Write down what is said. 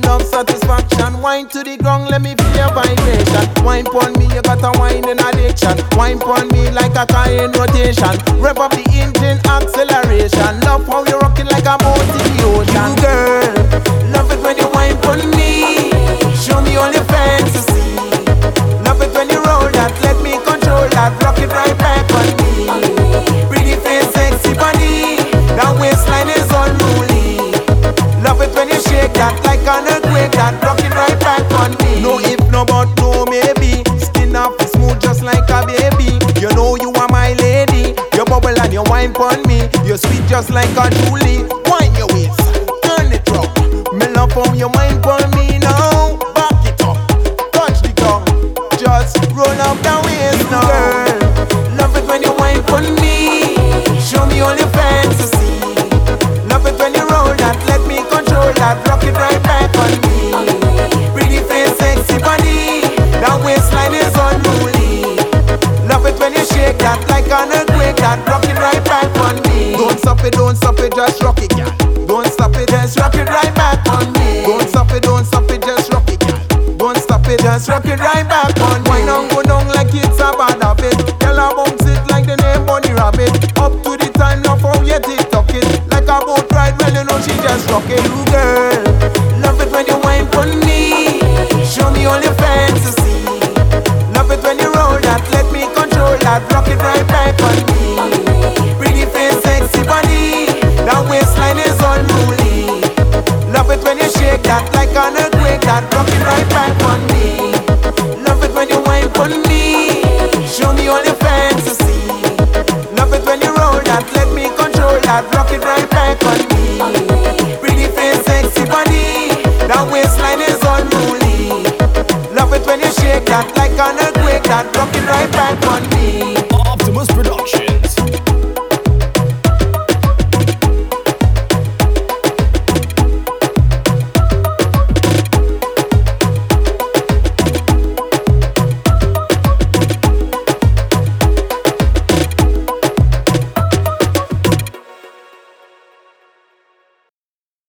enough satisfaction. Wine to the ground, let me feel your vibration. Wine pon me, you got a wine in addiction. Wine pon me like a car in rotation. Rev up the engine acceleration. Love how you're rocking like a boat in the ocean. You girl, wine pon me. You're sweet just like a Julie. Wine your waist, turn it round. Me love how you wine pon me now. Back it up, touch the ground. Just roll up the waist now. Girl, love it when you wine pon me. Show me all your fantasy. Love it when you roll that, let me control that. Rock it right back on me. Pretty face, sexy body. That waistline is unruly. Love it when you shake that like an earthquake. That rock stop it, don't stop it, just rock it, girl. Don't stop it, just rock it right back on me. Don't stop it, don't stop it, just rock it, girl. Don't stop it, just rock it right back on me. Why not go down like it's a bad habit? Girl, I bounce it like the name Bunny Rabbit. Up to the time, now for you TikTok it. Like a boat ride, well you know she just rock it. You girl, love it when you wine for me. Show me all your fantasy. Love it when you roll that, let me control that. Rock it right back on me. like one me. Optimus Productions.